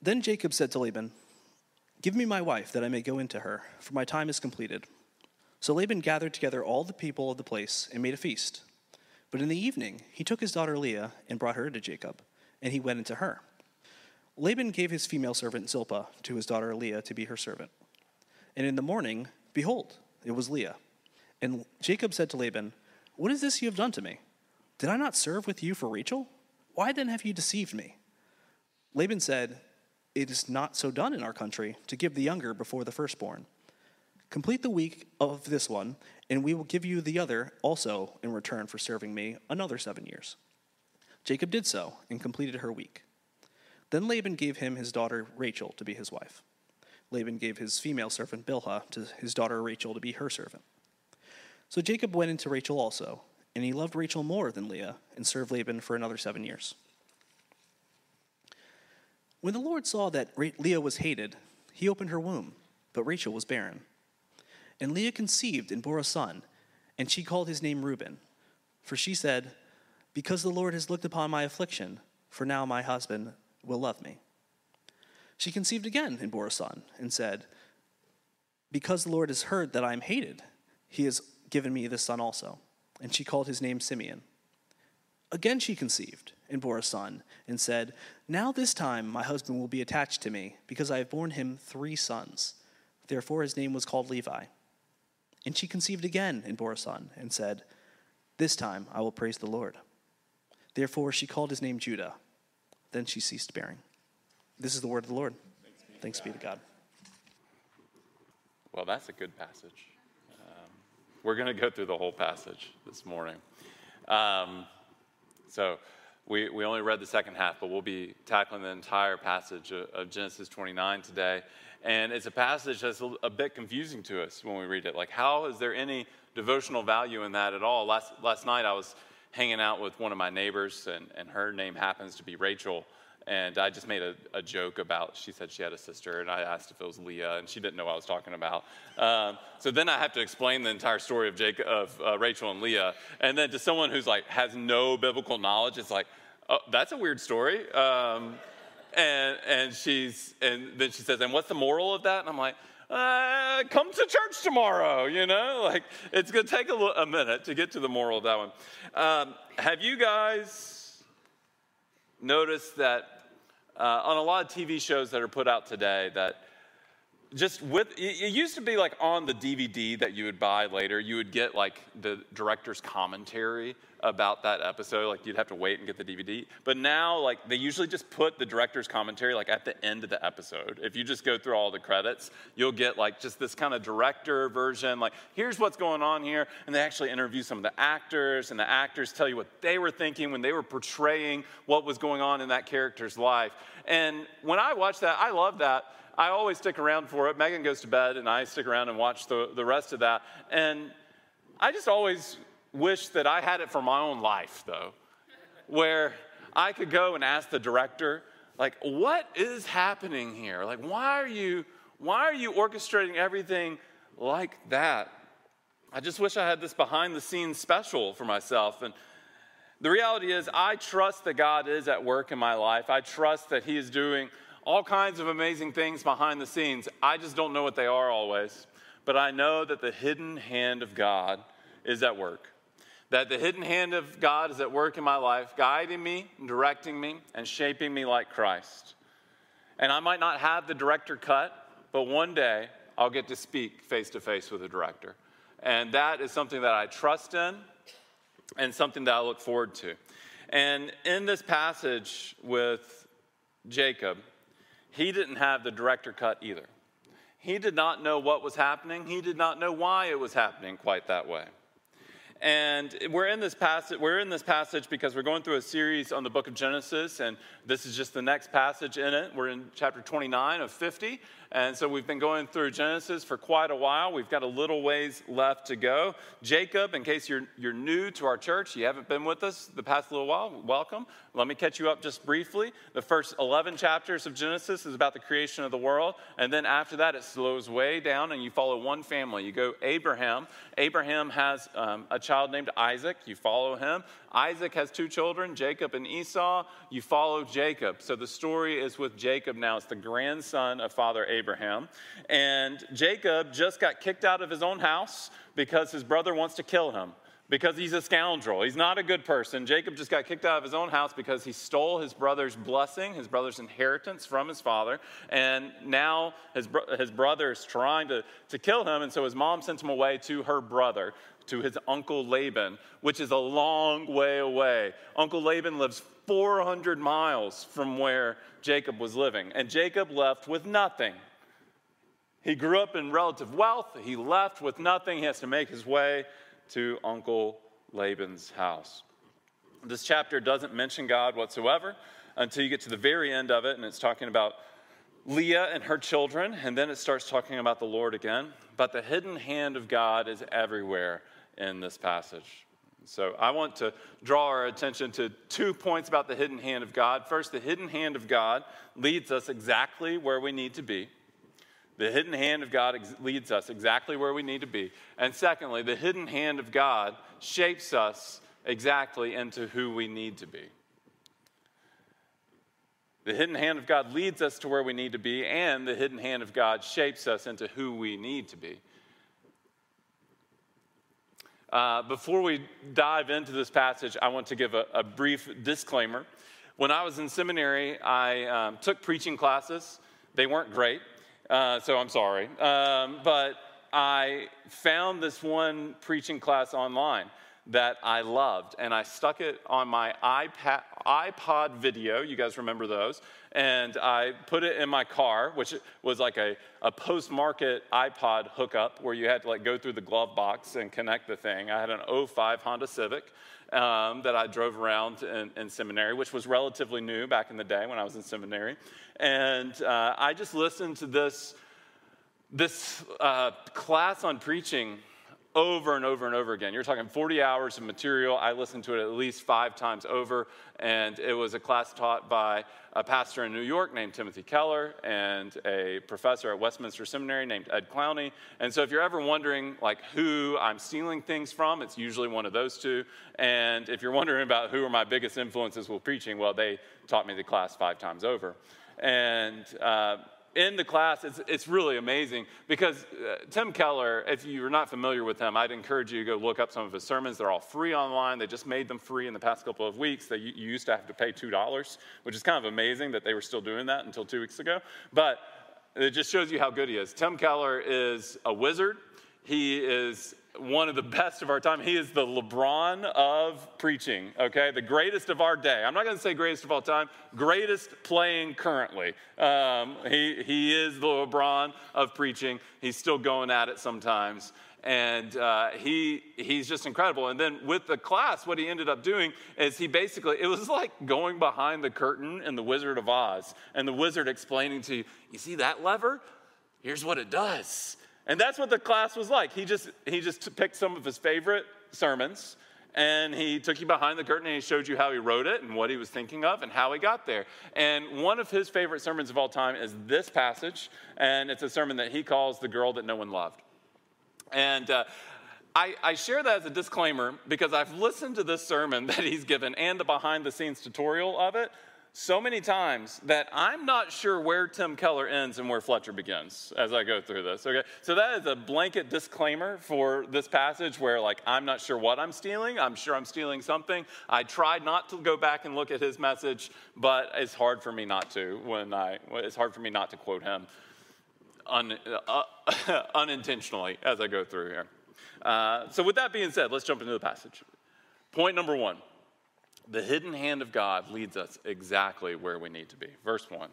Then Jacob said to Laban, Give me my wife, that I may go into her, for my time is completed. So Laban gathered together all the people of the place and made a feast. But in the evening he took his daughter Leah and brought her to Jacob, and he went into her. Laban gave his female servant Zilpah to his daughter Leah to be her servant. And in the morning, behold, it was Leah. And Jacob said to Laban, What is this you have done to me? Did I not serve with you for Rachel? Why then have you deceived me? Laban said, It is not so done in our country to give the younger before the firstborn. Complete the week of this one, and we will give you the other also in return for serving me another seven years. Jacob did so and completed her week. Then Laban gave him his daughter Rachel to be his wife. Laban gave his female servant Bilhah to his daughter Rachel to be her servant. So Jacob went into Rachel also, and he loved Rachel more than Leah, and served Laban for another seven years. When the Lord saw that Leah was hated, he opened her womb, but Rachel was barren. And Leah conceived and bore a son, and she called his name Reuben. For she said, Because the Lord has looked upon my affliction, for now my husband will love me. She conceived again and bore a son, and said, Because the Lord has heard that I am hated, he has given me this son also. And she called his name Simeon. Again she conceived and bore a son, and said, Now this time my husband will be attached to me, because I have borne him three sons. Therefore his name was called Levi. And she conceived again and bore a son, and said, This time I will praise the Lord. Therefore she called his name Judah. Then she ceased bearing. This is the word of the Lord. Thanks be to, God. Well, that's a good passage. Um, we're going to go through the whole passage this morning. Um, so we, we only read the second half, but we'll be tackling the entire passage of, of Genesis 29 today. And it's a passage that's a, a, bit confusing to us when we read it. Like, how is there any devotional value in that at all? Last, last night I was hanging out with one of my neighbors, and, and her name happens to be Rachel. And I just made a, a, joke about, she said she had a sister, and I asked if it was Leah, and she didn't know what I was talking about. Um, so then I have to explain the entire story of, Jacob, of uh, Rachel and Leah. And then to someone who's like, has no biblical knowledge, it's like, oh, that's a weird story. Um, and, and she's, and then she says, and what's the moral of that? And I'm like, uh, come to church tomorrow, you know? Like, it's gonna take a, a minute to get to the moral of that one. Um, have you guys noticed that uh, on a lot of TV shows that are put out today that just with it used to be like on the DVD that you would buy later, you would get like the director's commentary about that episode. Like you'd have to wait and get the DVD. But now, like they usually just put the director's commentary like at the end of the episode. If you just go through all the credits, you'll get like just this kind of director version. Like here's what's going on here, and they actually interview some of the actors, and the actors tell you what they were thinking when they were portraying what was going on in that character's life. And when I watch that, I love that I always stick around for it. Megan goes to bed, and I stick around and watch the, the rest of that. And I just always wish that I had it for my own life, though, where I could go and ask the director, like, what is happening here? Like, why are you, why are you orchestrating everything like that? I just wish I had this behind the scenes special for myself. And the reality is, I trust that God is at work in my life. I trust that He is doing all kinds of amazing things behind the scenes. I just don't know what they are always. But I know that the hidden hand of God is at work. That the hidden hand of God is at work in my life, guiding me, directing me, and shaping me like Christ. And I might not have the director cut, but one day I'll get to speak face to face with the director. And that is something that I trust in and something that I look forward to. And in this passage with Jacob, he didn't have the director cut either. He did not know what was happening. He did not know why it was happening quite that way. And we're in this passage, we're in this passage because we're going through a series on the book of Genesis, and this is just the next passage in it. We're in chapter 29 of 50. And so we've been going through Genesis for quite a while. We've got a little ways left to go. Jacob, in case you're, you're new to our church, you haven't been with us the past little while, welcome. Let me catch you up just briefly. The first 11 chapters of Genesis is about the creation of the world. And then after that, it slows way down and you follow one family. You go Abraham. Abraham has um, a child named Isaac. You follow him. Isaac has two children, Jacob and Esau. You follow Jacob. So the story is with Jacob now. It's the grandson of Father Abraham. And Jacob just got kicked out of his own house because his brother wants to kill him because he's a scoundrel. He's not a good person. Jacob just got kicked out of his own house because he stole his brother's blessing, his brother's inheritance from his father. And now his, bro- his brother is trying to, to kill him. And so his mom sends him away to her brother, to his uncle Laban, which is a long way away. Uncle Laban lives 400 miles from where Jacob was living. And Jacob left with nothing. He grew up in relative wealth. He left with nothing. He has to make his way to Uncle Laban's house. This chapter doesn't mention God whatsoever until you get to the very end of it, and it's talking about Leah and her children, and then it starts talking about the Lord again. But the hidden hand of God is everywhere in this passage. So I want to draw our attention to two points about the hidden hand of God. First, the hidden hand of God leads us exactly where we need to be. The hidden hand of God ex- leads us exactly where we need to be. And secondly, the hidden hand of God shapes us exactly into who we need to be. The hidden hand of God leads us to where we need to be, and the hidden hand of God shapes us into who we need to be. Uh, before we dive into this passage, I want to give a, a brief disclaimer. When I was in seminary, I um, took preaching classes. They weren't great. Uh, so I'm sorry. Um, but I found this one preaching class online that I loved, and I stuck it on my iPod video. You guys remember those? And I put it in my car, which was like a, a post market iPod hookup where you had to like go through the glove box and connect the thing. I had an 05 Honda Civic. Um, that I drove around in, in, seminary, which was relatively new back in the day when I was in seminary. And uh, I just listened to this, this uh, class on preaching over and over and over again. You're talking 40 hours of material. I listened to it at least five times over, and it was a class taught by a pastor in New York named Timothy Keller and a professor at Westminster Seminary named Ed Clowney. And so if you're ever wondering like who I'm stealing things from, it's usually one of those two. And if you're wondering about who are my biggest influences with preaching, well, they taught me the class five times over. And uh, in the class, it's, it's really amazing because uh, Tim Keller, if you're not familiar with him, I'd encourage you to go look up some of his sermons. They're all free online. They just made them free in the past couple of weeks. They, you used to have to pay $2, which is kind of amazing that they were still doing that until two weeks ago. But it just shows you how good he is. Tim Keller is a wizard. He is one of the best of our time. He is the LeBron of preaching, okay? The greatest of our day. I'm not going to say greatest of all time, greatest playing currently. Um, he, he is the LeBron of preaching. He's still going at it sometimes. And uh, he, he's just incredible. And then with the class, what he ended up doing is he basically, it was like going behind the curtain in The Wizard of Oz and the wizard explaining to you, you see that lever? Here's what it does and that's what the class was like. He just, he just picked some of his favorite sermons and he took you behind the curtain and he showed you how he wrote it and what he was thinking of and how he got there. And one of his favorite sermons of all time is this passage, and it's a sermon that he calls The Girl That No One Loved. And uh, I, I, share that as a disclaimer because I've listened to this sermon that he's given and the behind the scenes tutorial of it so many times that I'm not sure where Tim Keller ends and where Fletcher begins as I go through this. Okay, so that is a blanket disclaimer for this passage where, like, I'm not sure what I'm stealing. I'm sure I'm stealing something. I tried not to go back and look at his message, but it's hard for me not to when I, it's hard for me not to quote him un, uh, unintentionally as I go through here. Uh, so, with that being said, let's jump into the passage. Point number one the hidden hand of God leads us exactly where we need to be. Verse 1.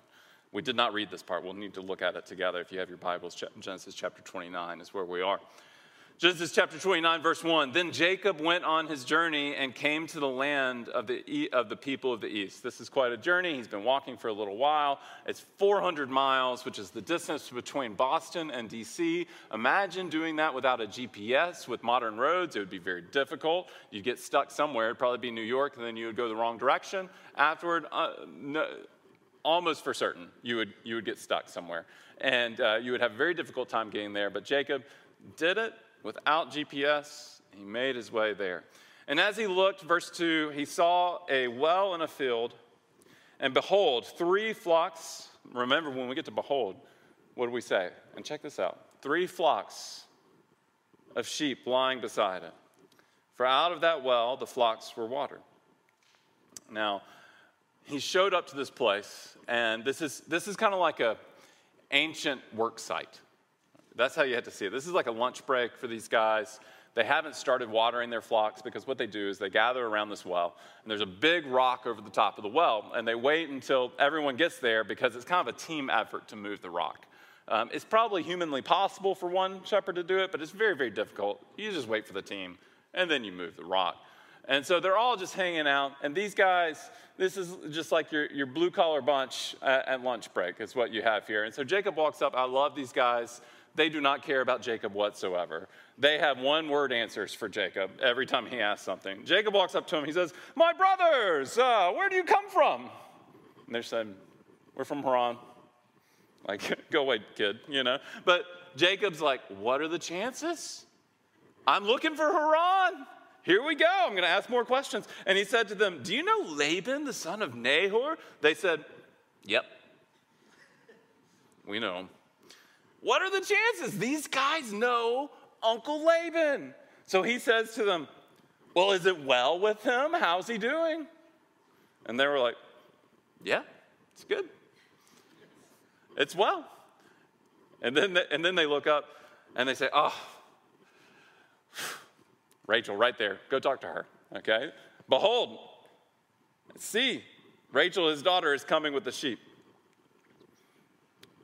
We did not read this part. We'll need to look at it together. If you have your Bibles, Genesis chapter 29 is where we are. Genesis chapter 29, verse 1. Then Jacob went on his journey and came to the land of the, of the people of the east. This is quite a journey. He's been walking for a little while. It's 400 miles, which is the distance between Boston and DC. Imagine doing that without a GPS with modern roads. It would be very difficult. You'd get stuck somewhere. It'd probably be New York, and then you would go the wrong direction. Afterward, uh, no, almost for certain, you would, you would get stuck somewhere. And uh, you would have a very difficult time getting there. But Jacob did it without GPS. He made his way there. And as he looked, verse 2, he saw a well in a field, and behold, three flocks. Remember, when we get to behold, what do we say? And check this out three flocks of sheep lying beside it. For out of that well the flocks were watered. Now, he showed up to this place, and this is, this is kind of like a ancient work site. That's how you have to see it. This is like a lunch break for these guys. They haven't started watering their flocks because what they do is they gather around this well, and there's a big rock over the top of the well, and they wait until everyone gets there because it's kind of a team effort to move the rock. Um, it's probably humanly possible for one shepherd to do it, but it's very, very difficult. You just wait for the team, and then you move the rock. And so they're all just hanging out, and these guys, this is just like your, your blue collar bunch at, at lunch break, is what you have here. And so Jacob walks up. I love these guys. They do not care about Jacob whatsoever. They have one word answers for Jacob every time he asks something. Jacob walks up to him. He says, My brothers, uh, where do you come from? And they're saying, We're from Haran. Like, go away, kid, you know? But Jacob's like, What are the chances? I'm looking for Haran. Here we go. I'm going to ask more questions. And he said to them, Do you know Laban, the son of Nahor? They said, Yep. We know him. What are the chances? These guys know Uncle Laban. So he says to them, Well, is it well with him? How's he doing? And they were like, Yeah, it's good. It's well. And then, they, and then they look up and they say, Oh, Rachel, right there. Go talk to her. Okay? Behold, see, Rachel, his daughter, is coming with the sheep.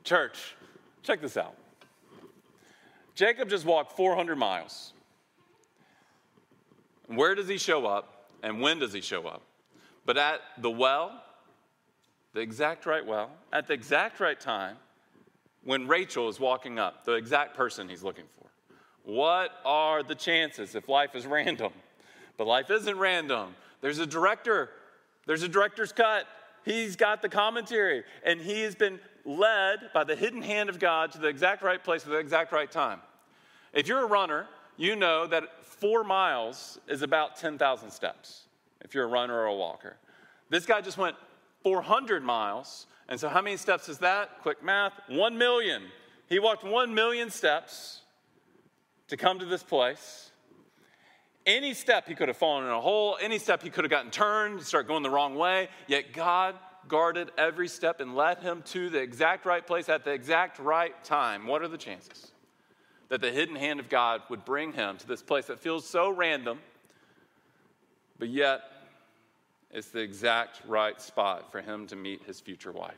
Church, Check this out. Jacob just walked 400 miles. Where does he show up and when does he show up? But at the well, the exact right well, at the exact right time, when Rachel is walking up, the exact person he's looking for. What are the chances if life is random? But life isn't random. There's a director, there's a director's cut. He's got the commentary, and he has been led by the hidden hand of God to the exact right place at the exact right time. If you're a runner, you know that four miles is about 10,000 steps if you're a runner or a walker. This guy just went 400 miles. And so, how many steps is that? Quick math 1 million. He walked 1 million steps to come to this place. Any step he could have fallen in a hole, any step he could have gotten turned, start going the wrong way, yet God guarded every step and led him to the exact right place at the exact right time. What are the chances that the hidden hand of God would bring him to this place that feels so random, but yet it's the exact right spot for him to meet his future wife?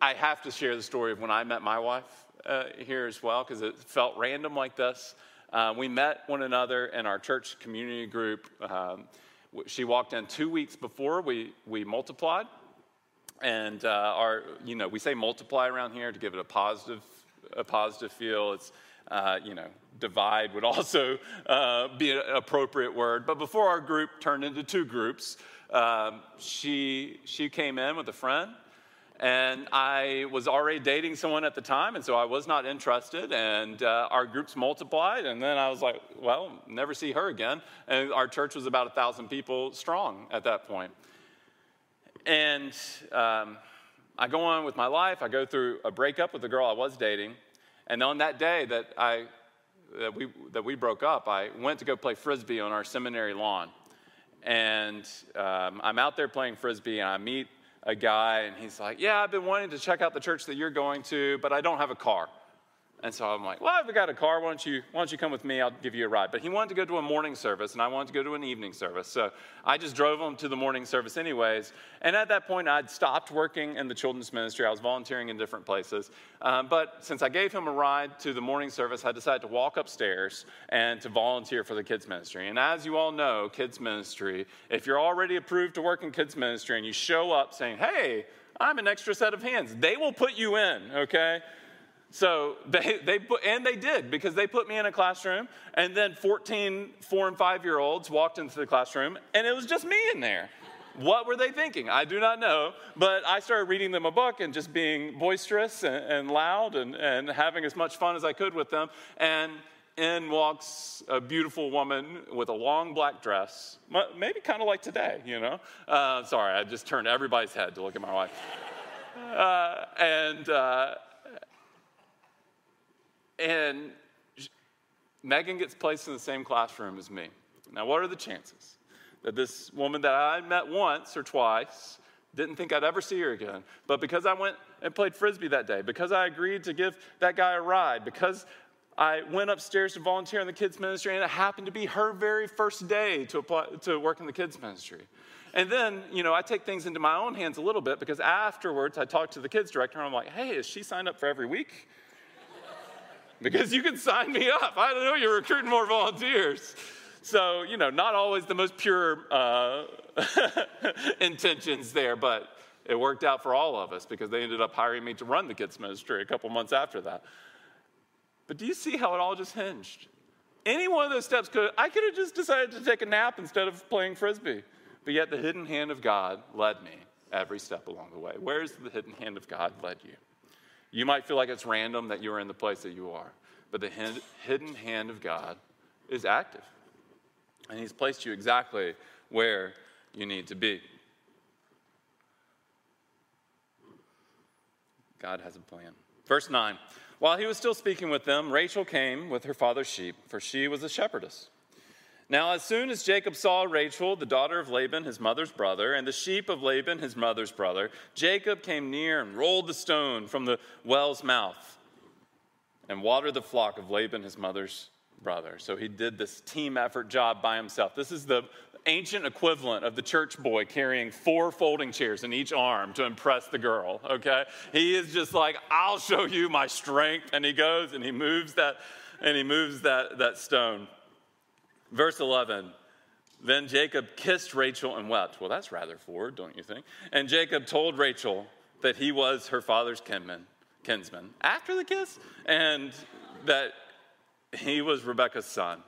I have to share the story of when I met my wife uh, here as well, because it felt random like this. Uh, we met one another in our church community group. Um, she walked in two weeks before we, we multiplied. And uh, our, you know, we say multiply around here to give it a positive, a positive feel. It's, uh, you know, divide would also uh, be an appropriate word. But before our group turned into two groups, um, she, she came in with a friend and I was already dating someone at the time, and so I was not interested. And uh, our groups multiplied, and then I was like, well, never see her again. And our church was about a thousand people strong at that point. And um, I go on with my life. I go through a breakup with the girl I was dating, and on that day that I that we that we broke up, I went to go play frisbee on our seminary lawn. And um, I'm out there playing frisbee, and I meet a guy, and he's like, Yeah, I've been wanting to check out the church that you're going to, but I don't have a car. And so I'm like, well, I've got a car. Why don't, you, why don't you come with me? I'll give you a ride. But he wanted to go to a morning service, and I wanted to go to an evening service. So I just drove him to the morning service, anyways. And at that point, I'd stopped working in the children's ministry. I was volunteering in different places. Um, but since I gave him a ride to the morning service, I decided to walk upstairs and to volunteer for the kids' ministry. And as you all know, kids' ministry, if you're already approved to work in kids' ministry and you show up saying, hey, I'm an extra set of hands, they will put you in, okay? So they, they put, and they did because they put me in a classroom, and then 14 four and five year olds walked into the classroom, and it was just me in there. What were they thinking? I do not know, but I started reading them a book and just being boisterous and, and loud and, and having as much fun as I could with them. And in walks a beautiful woman with a long black dress, maybe kind of like today, you know. Uh, sorry, I just turned everybody's head to look at my wife. Uh, and uh, and Megan gets placed in the same classroom as me. Now, what are the chances that this woman that I met once or twice didn't think I'd ever see her again, but because I went and played frisbee that day, because I agreed to give that guy a ride, because I went upstairs to volunteer in the kids ministry, and it happened to be her very first day to apply to work in the kids ministry. And then, you know, I take things into my own hands a little bit because afterwards I talk to the kids director and I'm like, hey, is she signed up for every week? Because you can sign me up. I don't know, you're recruiting more volunteers. So, you know, not always the most pure uh, intentions there, but it worked out for all of us because they ended up hiring me to run the kids' ministry a couple months after that. But do you see how it all just hinged? Any one of those steps could, I could have just decided to take a nap instead of playing frisbee. But yet the hidden hand of God led me every step along the way. Where's the hidden hand of God led you? You might feel like it's random that you're in the place that you are, but the hidden hand of God is active. And He's placed you exactly where you need to be. God has a plan. Verse 9 While he was still speaking with them, Rachel came with her father's sheep, for she was a shepherdess. Now, as soon as Jacob saw Rachel, the daughter of Laban, his mother's brother, and the sheep of Laban, his mother's brother, Jacob came near and rolled the stone from the well's mouth and watered the flock of Laban, his mother's brother. So he did this team effort job by himself. This is the ancient equivalent of the church boy carrying four folding chairs in each arm to impress the girl, okay? He is just like, I'll show you my strength. And he goes and he moves that, and he moves that, that stone. Verse 11 Then Jacob kissed Rachel and wept. Well, that's rather forward, don't you think? And Jacob told Rachel that he was her father's kinman, kinsman after the kiss, and that he was Rebekah's son.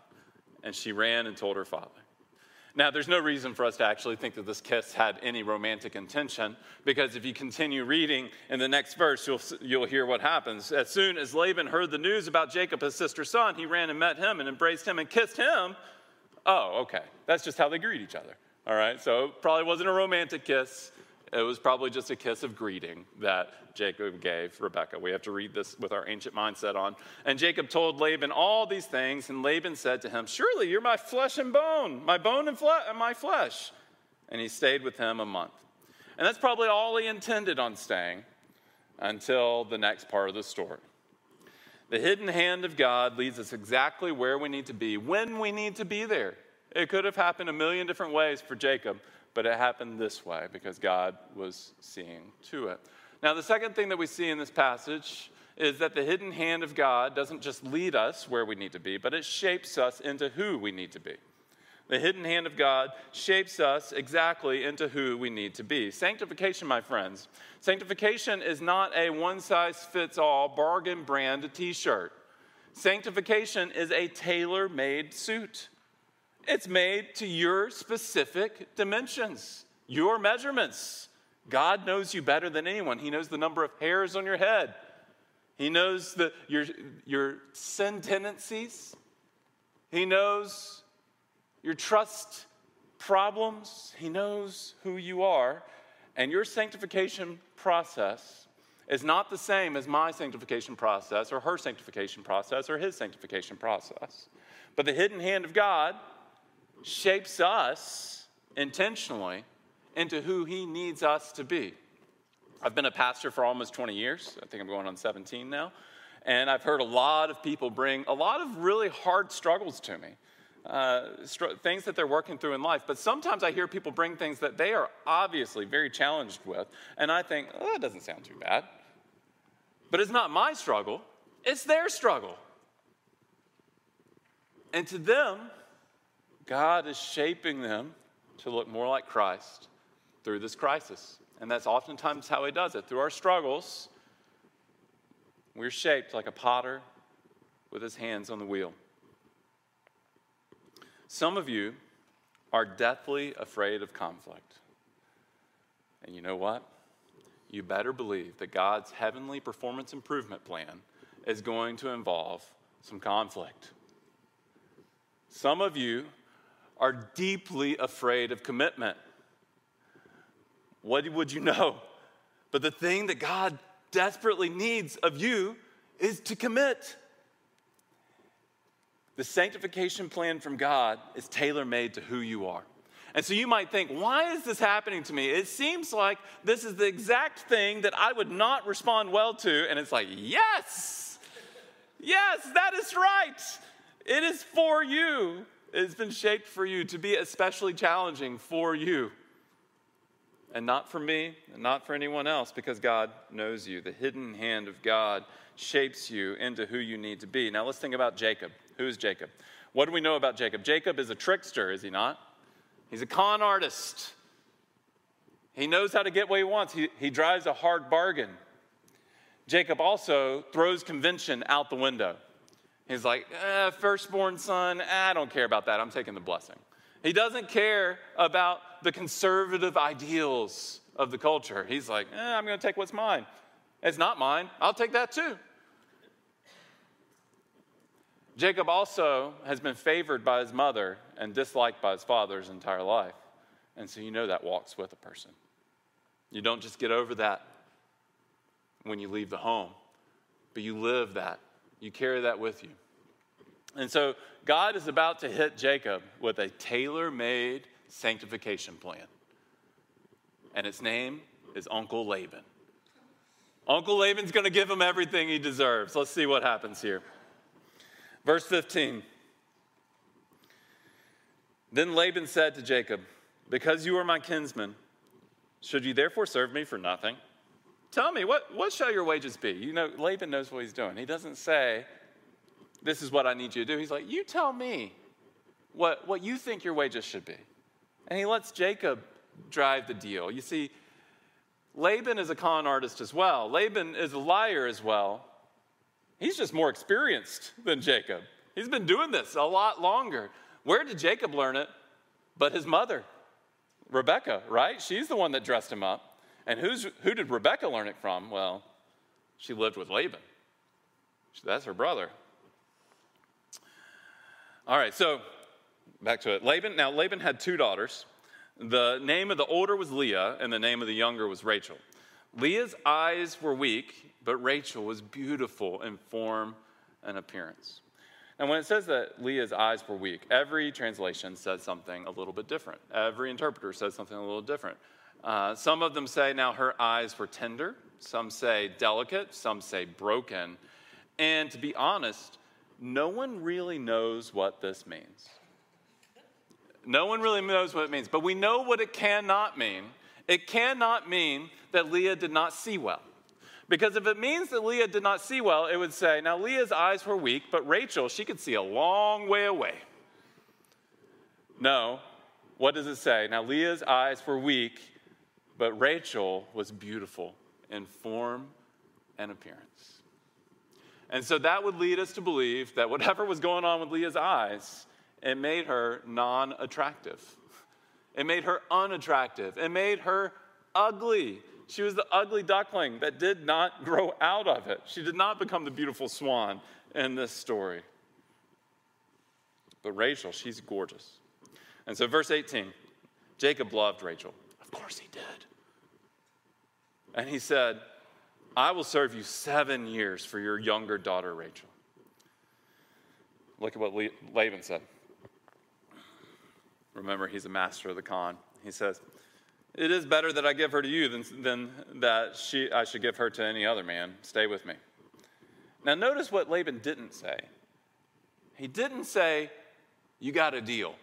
And she ran and told her father. Now, there's no reason for us to actually think that this kiss had any romantic intention, because if you continue reading in the next verse, you'll, you'll hear what happens. As soon as Laban heard the news about Jacob, his sister's son, he ran and met him and embraced him and kissed him. Oh, okay. That's just how they greet each other. All right. So it probably wasn't a romantic kiss. It was probably just a kiss of greeting that Jacob gave Rebekah. We have to read this with our ancient mindset on. And Jacob told Laban all these things, and Laban said to him, Surely you're my flesh and bone, my bone and, fle- and my flesh. And he stayed with him a month. And that's probably all he intended on staying until the next part of the story. The hidden hand of God leads us exactly where we need to be when we need to be there. It could have happened a million different ways for Jacob, but it happened this way because God was seeing to it. Now, the second thing that we see in this passage is that the hidden hand of God doesn't just lead us where we need to be, but it shapes us into who we need to be. The hidden hand of God shapes us exactly into who we need to be. Sanctification, my friends, sanctification is not a one size fits all bargain brand t shirt. Sanctification is a tailor made suit. It's made to your specific dimensions, your measurements. God knows you better than anyone. He knows the number of hairs on your head. He knows the, your, your sin tendencies. He knows your trust problems. He knows who you are. And your sanctification process is not the same as my sanctification process or her sanctification process or his sanctification process. But the hidden hand of God shapes us intentionally into who He needs us to be. I've been a pastor for almost 20 years. I think I'm going on 17 now. And I've heard a lot of people bring a lot of really hard struggles to me, uh, str- things that they're working through in life. But sometimes I hear people bring things that they are obviously very challenged with. And I think, oh, that doesn't sound too bad. But it's not my struggle, it's their struggle. And to them, God is shaping them to look more like Christ through this crisis. And that's oftentimes how He does it. Through our struggles, we're shaped like a potter with his hands on the wheel. Some of you are deathly afraid of conflict. And you know what? You better believe that God's heavenly performance improvement plan is going to involve some conflict. Some of you are deeply afraid of commitment. What would you know? But the thing that God desperately needs of you is to commit. The sanctification plan from God is tailor made to who you are. And so you might think, why is this happening to me? It seems like this is the exact thing that I would not respond well to. And it's like, yes, yes, that is right. It is for you. It's been shaped for you to be especially challenging for you. And not for me, and not for anyone else, because God knows you. The hidden hand of God shapes you into who you need to be. Now let's think about Jacob. Who is Jacob? What do we know about Jacob? Jacob is a trickster, is he not? He's a con artist. He knows how to get what he wants. He, he drives a hard bargain. Jacob also throws convention out the window. He's like, eh, firstborn son, I don't care about that. I'm taking the blessing. He doesn't care about the conservative ideals of the culture. He's like, eh, I'm going to take what's mine. It's not mine. I'll take that too. Jacob also has been favored by his mother and disliked by his father his entire life. And so you know that walks with a person. You don't just get over that when you leave the home, but you live that. You carry that with you. And so God is about to hit Jacob with a tailor made sanctification plan. And its name is Uncle Laban. Uncle Laban's going to give him everything he deserves. Let's see what happens here. Verse 15. Then Laban said to Jacob, Because you are my kinsman, should you therefore serve me for nothing? Tell me, what, what shall your wages be? You know, Laban knows what he's doing. He doesn't say, This is what I need you to do. He's like, You tell me what, what you think your wages should be. And he lets Jacob drive the deal. You see, Laban is a con artist as well, Laban is a liar as well. He's just more experienced than Jacob. He's been doing this a lot longer. Where did Jacob learn it? But his mother, Rebecca, right? She's the one that dressed him up. And who's, who did Rebecca learn it from? Well, she lived with Laban. That's her brother. All right, so back to it. Laban, now Laban had two daughters. The name of the older was Leah, and the name of the younger was Rachel. Leah's eyes were weak, but Rachel was beautiful in form and appearance. And when it says that Leah's eyes were weak, every translation says something a little bit different. Every interpreter says something a little different. Uh, some of them say now her eyes were tender, some say delicate, some say broken. And to be honest, no one really knows what this means. No one really knows what it means, but we know what it cannot mean. It cannot mean that Leah did not see well. Because if it means that Leah did not see well, it would say, now Leah's eyes were weak, but Rachel, she could see a long way away. No, what does it say? Now Leah's eyes were weak, but Rachel was beautiful in form and appearance. And so that would lead us to believe that whatever was going on with Leah's eyes, it made her non attractive. It made her unattractive. It made her ugly. She was the ugly duckling that did not grow out of it. She did not become the beautiful swan in this story. But Rachel, she's gorgeous. And so, verse 18 Jacob loved Rachel. Of course he did. And he said, I will serve you seven years for your younger daughter, Rachel. Look at what Laban said. Remember, he's a master of the con. He says, it is better that I give her to you than, than that she, I should give her to any other man. Stay with me. Now, notice what Laban didn't say. He didn't say, You got a deal.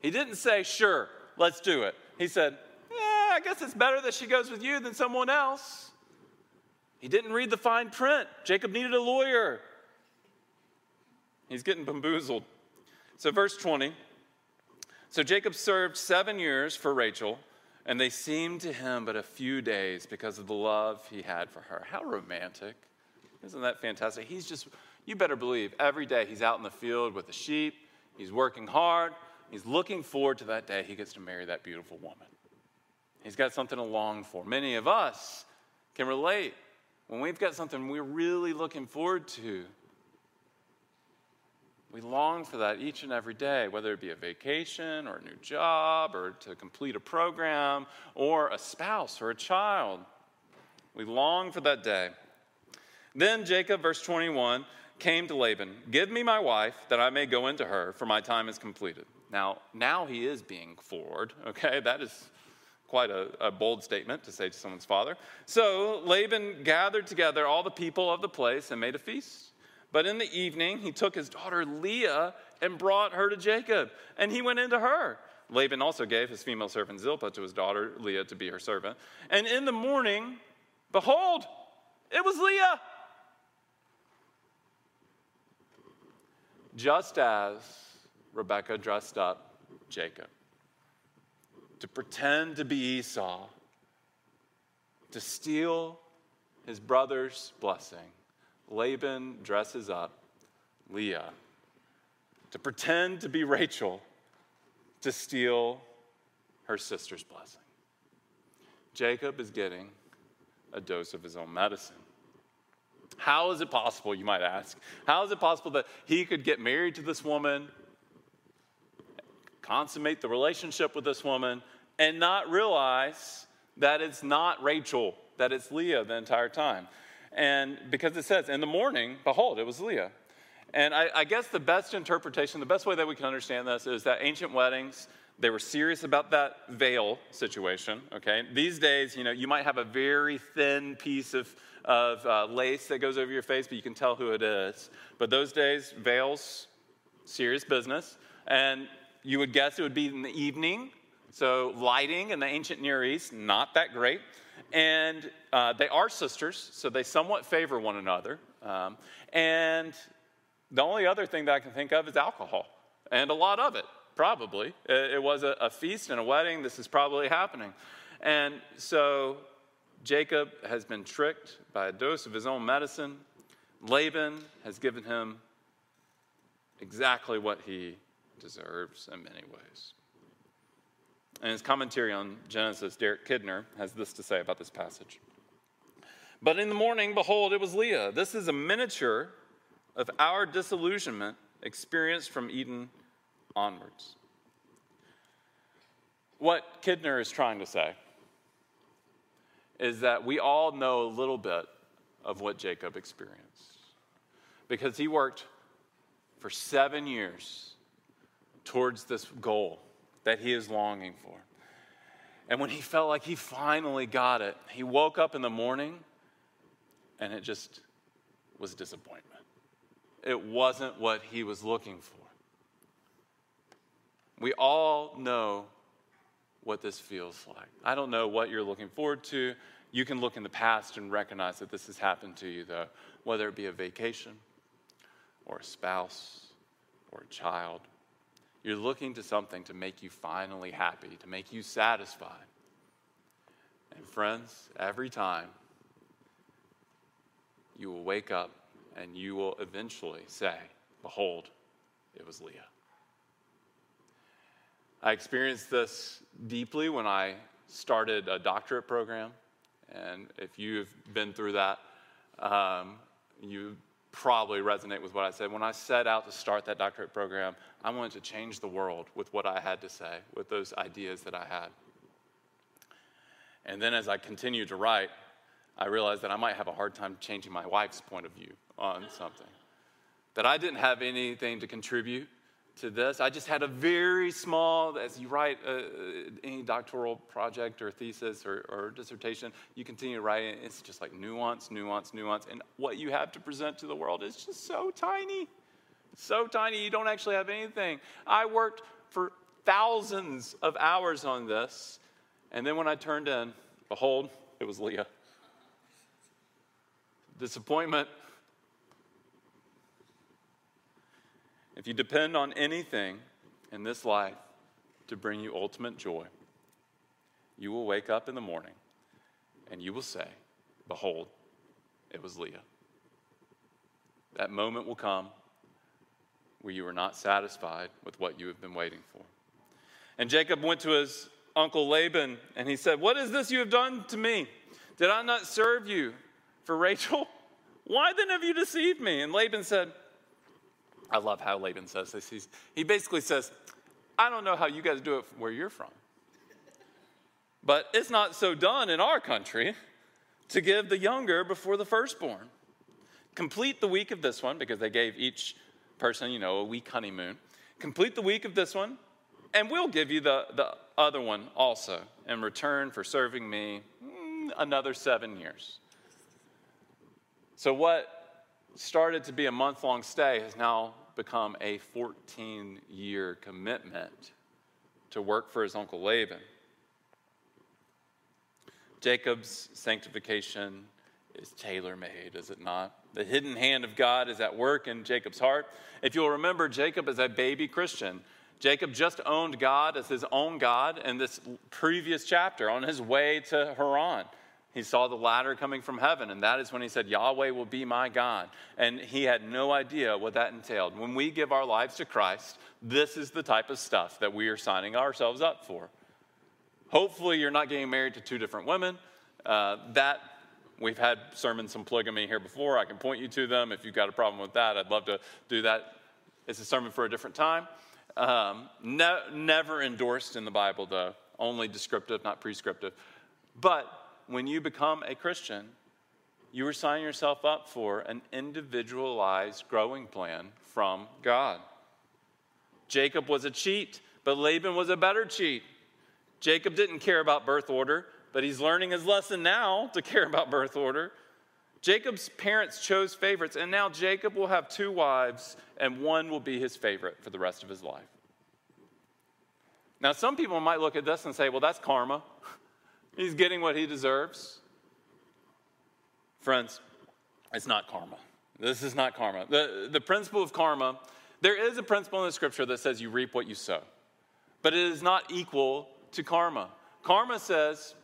He didn't say, Sure, let's do it. He said, Yeah, I guess it's better that she goes with you than someone else. He didn't read the fine print. Jacob needed a lawyer. He's getting bamboozled. So, verse 20. So Jacob served seven years for Rachel and they seemed to him but a few days because of the love he had for her. How romantic. Isn't that fantastic? He's just, you better believe, every day he's out in the field with the sheep, he's working hard, he's looking forward to that day he gets to marry that beautiful woman. He's got something to long for. Many of us can relate when we've got something we're really looking forward to. We long for that each and every day, whether it be a vacation or a new job or to complete a program or a spouse or a child. We long for that day. Then Jacob, verse 21, came to Laban, Give me my wife that I may go into her, for my time is completed. Now, now he is being forward, okay? That is quite a, a, bold statement to say to someone's father. So Laban gathered together all the people of the place and made a feast. But in the evening, he took his daughter Leah and brought her to Jacob, and he went into her. Laban also gave his female servant Zilpah to his daughter Leah to be her servant. And in the morning, behold, it was Leah. just as Rebekah dressed up Jacob to pretend to be Esau, to steal his brother's blessing. Laban dresses up Leah to pretend to be Rachel, to steal her sister's blessing. Jacob is getting a dose of his own medicine. How is it possible, you might ask? How is it possible that he could get married to this woman, consummate the relationship with this woman, and not realize that it's not Rachel, that it's Leah the entire time? And because it says, in the morning, behold, it was Leah. And I, I guess the best interpretation, the best way that we can understand this is that ancient weddings, they were serious about that veil situation, okay? These days, you know, you might have a very thin piece of of uh, lace that goes over your face, but you can tell who it is. But those days, veils, serious business. And you would guess it would be in the evening. So, lighting in the ancient Near East, not that great. And uh, they are sisters, so they somewhat favor one another. Um, and the only other thing that I can think of is alcohol, and a lot of it, probably. It, it was a, a feast and a wedding. This is probably happening. And so Jacob has been tricked by a dose of his own medicine. Laban has given him exactly what he deserves in many ways. In his commentary on Genesis, Derek Kidner has this to say about this passage. But in the morning, behold, it was Leah. This is a miniature of our disillusionment experienced from Eden onwards. What Kidner is trying to say is that we all know a little bit of what Jacob experienced because he worked for seven years towards this goal that he is longing for. And when he felt like he finally got it, he woke up in the morning and it just was disappointment. It wasn't what he was looking for. We all know what this feels like. I don't know what you're looking forward to. You can look in the past and recognize that this has happened to you, though, whether it be a vacation or a spouse or a child. You're looking to something to make you finally happy, to make you satisfied. And, friends, every time you will wake up and you will eventually say, Behold, it was Leah. I experienced this deeply when I started a doctorate program. And if you've been through that, um, you probably resonate with what I said. When I set out to start that doctorate program, I wanted to change the world with what I had to say, with those ideas that I had. And then as I continued to write, I realized that I might have a hard time changing my wife's point of view on something. That I didn't have anything to contribute to this. I just had a very small, as you write uh, uh, any doctoral project or thesis or, or, dissertation, you continue to write it. It's just like nuance, nuance, nuance. And what you have to present to the world is just so tiny. So tiny, you don't actually have anything. I worked for thousands of hours on this. And then when I turned in, behold, it was Leah. Disappointment If you depend on anything in this life to bring you ultimate joy, you will wake up in the morning and you will say, Behold, it was Leah. That moment will come where you are not satisfied with what you have been waiting for. And Jacob went to his uncle Laban and he said, What is this you have done to me? Did I not serve you for Rachel? Why then have you deceived me? And Laban said, I love how Laban says this. He's, he basically says, I don't know how you guys do it where you're from, but it's not so done in our country to give the younger before the firstborn. Complete the week of this one, because they gave each person, you know, a week honeymoon. Complete the week of this one, and we'll give you the, the other one also in return for serving me mm, another seven years. So, what started to be a month long stay has now become a 14 year commitment to work for his uncle Laban. Jacob's sanctification is tailor made, is it not? The hidden hand of God is at work in Jacob's heart. If you'll remember, Jacob is a baby Christian. Jacob just owned God as his own God in this previous chapter on his way to Haran. He saw the ladder coming from heaven, and that is when he said, Yahweh will be my God. And he had no idea what that entailed. When we give our lives to Christ, this is the type of stuff that we are signing ourselves up for. Hopefully, you're not getting married to two different women. Uh, that we've had sermons on polygamy here before. I can point you to them. If you've got a problem with that, I'd love to do that. It's a sermon for a different time. Um, ne- never endorsed in the Bible, though, only descriptive, not prescriptive. But when you become a Christian, you are signing yourself up for an individualized growing plan from God. Jacob was a cheat, but Laban was a better cheat. Jacob didn't care about birth order, but he's learning his lesson now to care about birth order. Jacob's parents chose favorites, and now Jacob will have two wives, and one will be his favorite for the rest of his life. Now, some people might look at this and say, well, that's karma. He's getting what he deserves. Friends, it's not karma. This is not karma. The, the principle of karma, there is a principle in the scripture that says you reap what you sow, but it is not equal to karma. Karma says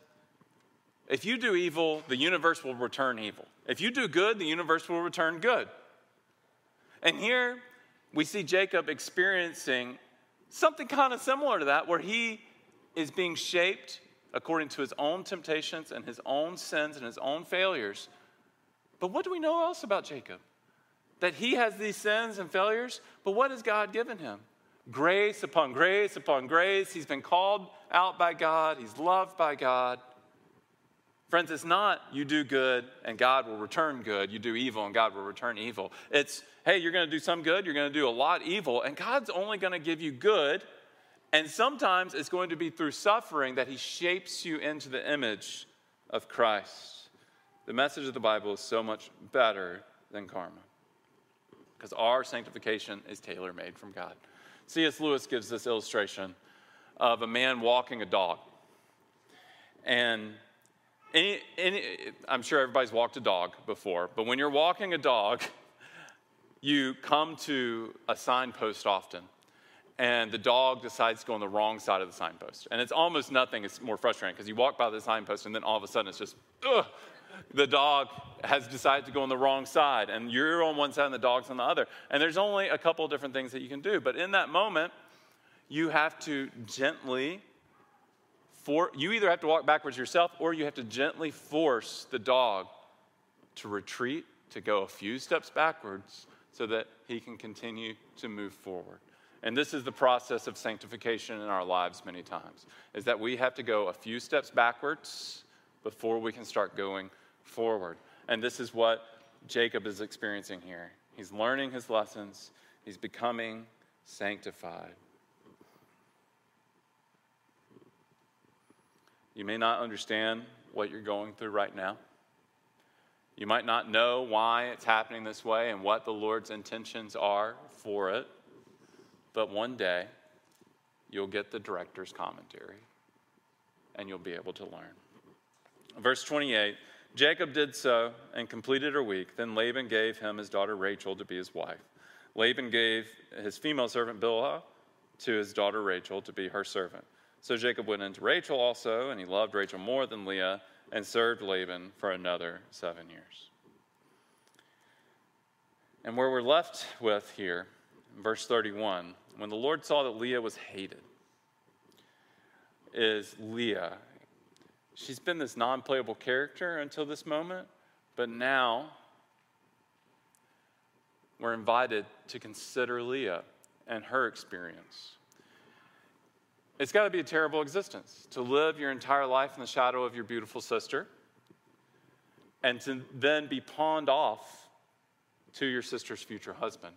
if you do evil, the universe will return evil. If you do good, the universe will return good. And here we see Jacob experiencing something kind of similar to that, where he is being shaped according to his own temptations and his own sins and his own failures. But what do we know else about Jacob? That he has these sins and failures, but what has God given him? Grace upon grace upon grace. He's been called out by God, he's loved by God. Friends, it's not you do good and God will return good. You do evil and God will return evil. It's, hey, you're going to do some good, you're going to do a lot evil, and God's only going to give you good. And sometimes it's going to be through suffering that He shapes you into the image of Christ. The message of the Bible is so much better than karma because our sanctification is tailor made from God. C.S. Lewis gives this illustration of a man walking a dog. And any, any, I'm sure everybody's walked a dog before, but when you're walking a dog, you come to a signpost often, and the dog decides to go on the wrong side of the signpost. And it's almost nothing, it's more frustrating because you walk by the signpost, and then all of a sudden it's just, ugh, the dog has decided to go on the wrong side, and you're on one side and the dog's on the other. And there's only a couple of different things that you can do. But in that moment, you have to gently for, you either have to walk backwards yourself or you have to gently force the dog to retreat, to go a few steps backwards so that he can continue to move forward. And this is the process of sanctification in our lives many times, is that we have to go a few steps backwards before we can start going forward. And this is what Jacob is experiencing here. He's learning his lessons, he's becoming sanctified. You may not understand what you're going through right now. You might not know why it's happening this way and what the Lord's intentions are for it. But one day, you'll get the director's commentary and you'll be able to learn. Verse 28 Jacob did so and completed her week. Then Laban gave him his daughter Rachel to be his wife. Laban gave his female servant Bilhah to his daughter Rachel to be her servant. So Jacob went into Rachel also, and he loved Rachel more than Leah, and served Laban for another seven years. And where we're left with here, verse 31, when the Lord saw that Leah was hated, is Leah. She's been this non playable character until this moment, but now we're invited to consider Leah and her experience. It's got to be a terrible existence to live your entire life in the shadow of your beautiful sister and to then be pawned off to your sister's future husband.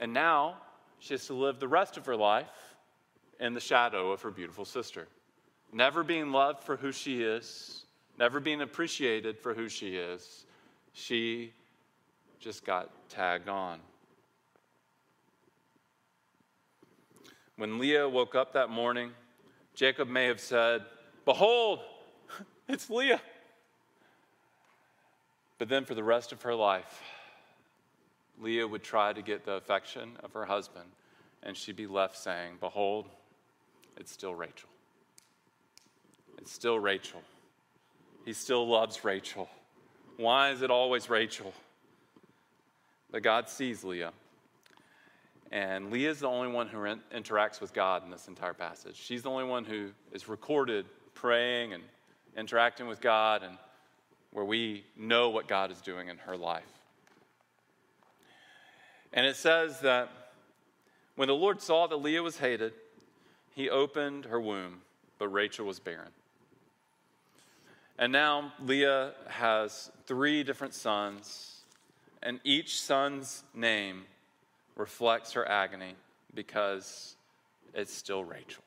And now she has to live the rest of her life in the shadow of her beautiful sister, never being loved for who she is, never being appreciated for who she is. She just got tagged on. When Leah woke up that morning, Jacob may have said, Behold, it's Leah. But then for the rest of her life, Leah would try to get the affection of her husband, and she'd be left saying, Behold, it's still Rachel. It's still Rachel. He still loves Rachel. Why is it always Rachel? But God sees Leah. And Leah is the only one who interacts with God in this entire passage. She's the only one who is recorded praying and interacting with God, and where we know what God is doing in her life. And it says that when the Lord saw that Leah was hated, he opened her womb, but Rachel was barren. And now Leah has three different sons, and each son's name reflects her agony because it's still Rachel.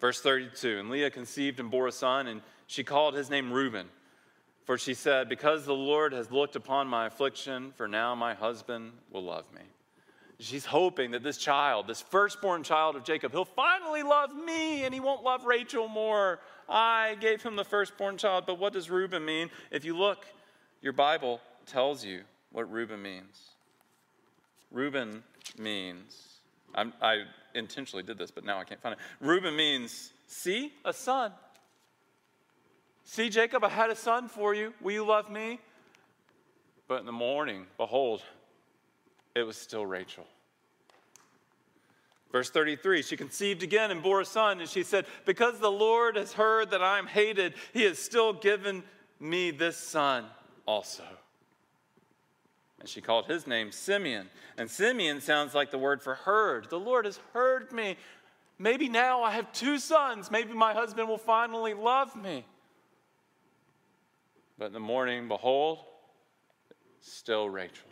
Verse 32 And Leah conceived and bore a son, and she called his name Reuben. For she said, Because the Lord has looked upon my affliction, for now my husband will love me. She's hoping that this child, this firstborn child of Jacob, he'll finally love me and he won't love Rachel more. I gave him the firstborn child. But what does Reuben mean? If you look, your Bible tells you what Reuben means. Reuben means, I'm, i intentionally did this, but now I can't find it. Reuben means, see, a son. See, Jacob, I had a son for you. Will you love me? But in the morning, behold, it was still Rachel. Verse 33 She conceived again and bore a son, and she said, Because the Lord has heard that I am hated, he has still given me this son also. And she called his name Simeon. And Simeon sounds like the word for heard. The Lord has heard me. Maybe now I have two sons. Maybe my husband will finally love me. But in the morning, behold, still Rachel.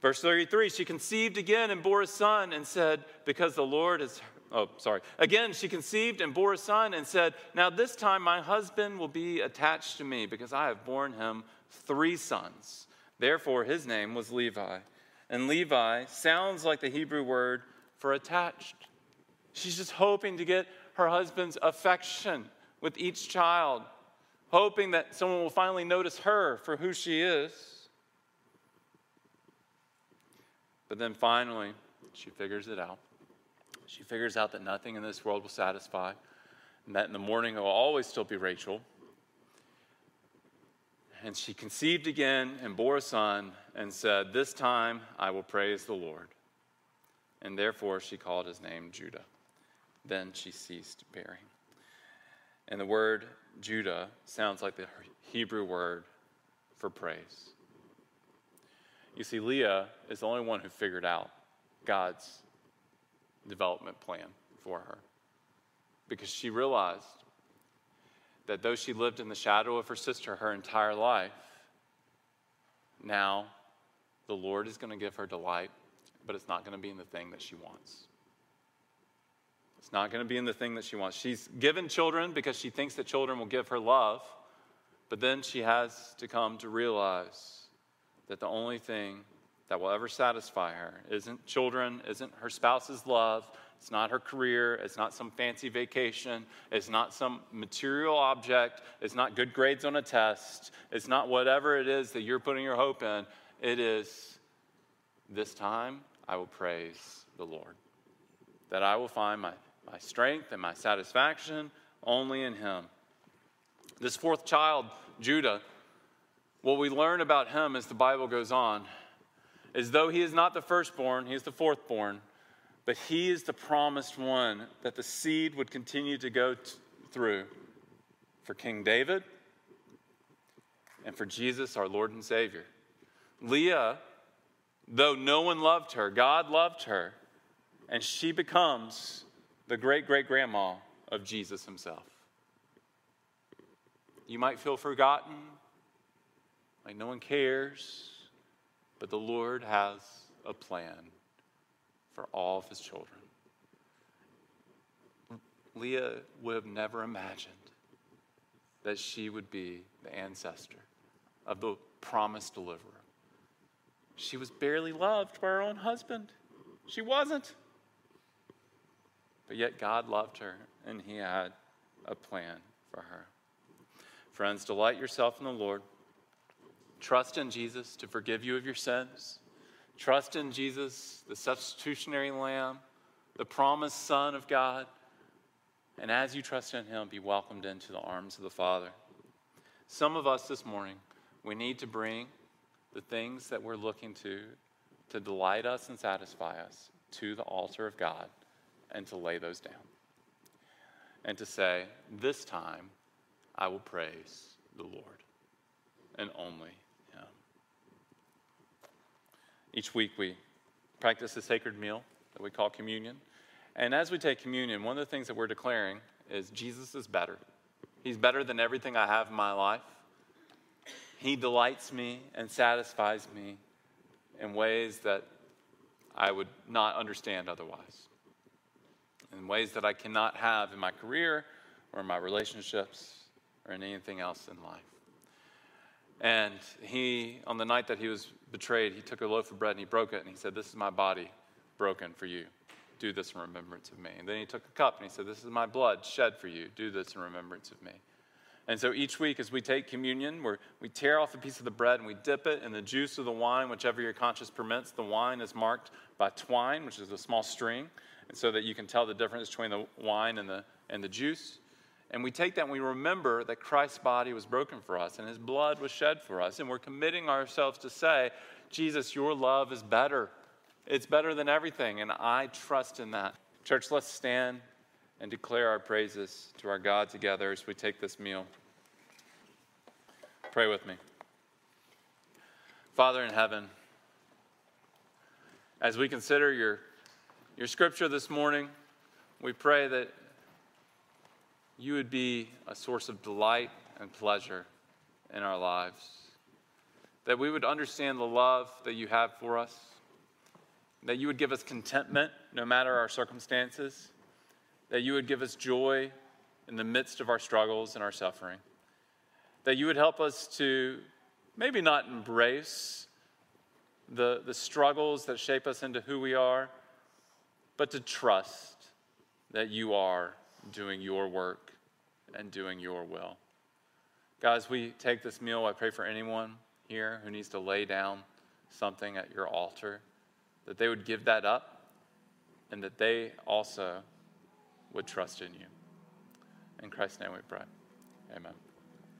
Verse 33 She conceived again and bore a son and said, Because the Lord is. Oh, sorry. Again, she conceived and bore a son and said, Now this time my husband will be attached to me because I have borne him three sons. Therefore, his name was Levi. And Levi sounds like the Hebrew word for attached. She's just hoping to get her husband's affection with each child, hoping that someone will finally notice her for who she is. But then finally, she figures it out. She figures out that nothing in this world will satisfy, and that in the morning it will always still be Rachel. And she conceived again and bore a son and said, This time I will praise the Lord. And therefore she called his name Judah. Then she ceased bearing. And the word Judah sounds like the Hebrew word for praise. You see, Leah is the only one who figured out God's development plan for her because she realized that though she lived in the shadow of her sister her entire life, now the Lord is going to give her delight, but it's not going to be in the thing that she wants. It's not going to be in the thing that she wants. She's given children because she thinks that children will give her love, but then she has to come to realize that the only thing that will ever satisfy her isn't children, isn't her spouse's love, it's not her career, it's not some fancy vacation, it's not some material object, it's not good grades on a test, it's not whatever it is that you're putting your hope in. It is this time I will praise the Lord. That I will find my, my strength and my satisfaction only in Him. This fourth child, Judah, what we learn about him as the Bible goes on is though he is not the firstborn, he is the fourthborn, but he is the promised one that the seed would continue to go t- through for King David and for Jesus, our Lord and Savior. Leah, though no one loved her, God loved her, and she becomes the great great grandma of Jesus himself. You might feel forgotten, like no one cares, but the Lord has a plan for all of his children. Leah would have never imagined that she would be the ancestor of the promised deliverer. She was barely loved by her own husband. She wasn't. But yet God loved her and he had a plan for her. Friends, delight yourself in the Lord. Trust in Jesus to forgive you of your sins. Trust in Jesus, the substitutionary lamb, the promised Son of God. And as you trust in him, be welcomed into the arms of the Father. Some of us this morning, we need to bring the things that we're looking to to delight us and satisfy us to the altar of God and to lay those down. And to say, This time I will praise the Lord and only Him. Each week we practice a sacred meal that we call communion. And as we take communion, one of the things that we're declaring is Jesus is better. He's better than everything I have in my life. He delights me and satisfies me in ways that I would not understand otherwise, in ways that I cannot have in my career or in my relationships or in anything else in life. And he, on the night that he was betrayed, he took a loaf of bread and he broke it and he said, This is my body broken for you. Do this in remembrance of me. And then he took a cup and he said, This is my blood shed for you. Do this in remembrance of me. And so each week, as we take communion, we we tear off a piece of the bread and we dip it in the juice of the wine, whichever your conscience permits. The wine is marked by twine, which is a small string, and so that you can tell the difference between the wine and the, and the juice. And we take that and we remember that Christ's body was broken for us and his blood was shed for us. And we're committing ourselves to say, Jesus, your love is better. It's better than everything, and I trust in that. Church, let's stand and declare our praises to our God together as we take this meal. Pray with me. Father in heaven, as we consider your, your scripture this morning, we pray that you would be a source of delight and pleasure in our lives, that we would understand the love that you have for us, that you would give us contentment no matter our circumstances. That you would give us joy in the midst of our struggles and our suffering, that you would help us to maybe not embrace the, the struggles that shape us into who we are, but to trust that you are doing your work and doing your will. Guys, we take this meal. I pray for anyone here who needs to lay down something at your altar, that they would give that up and that they also would trust in you. In Christ's name we pray. Amen.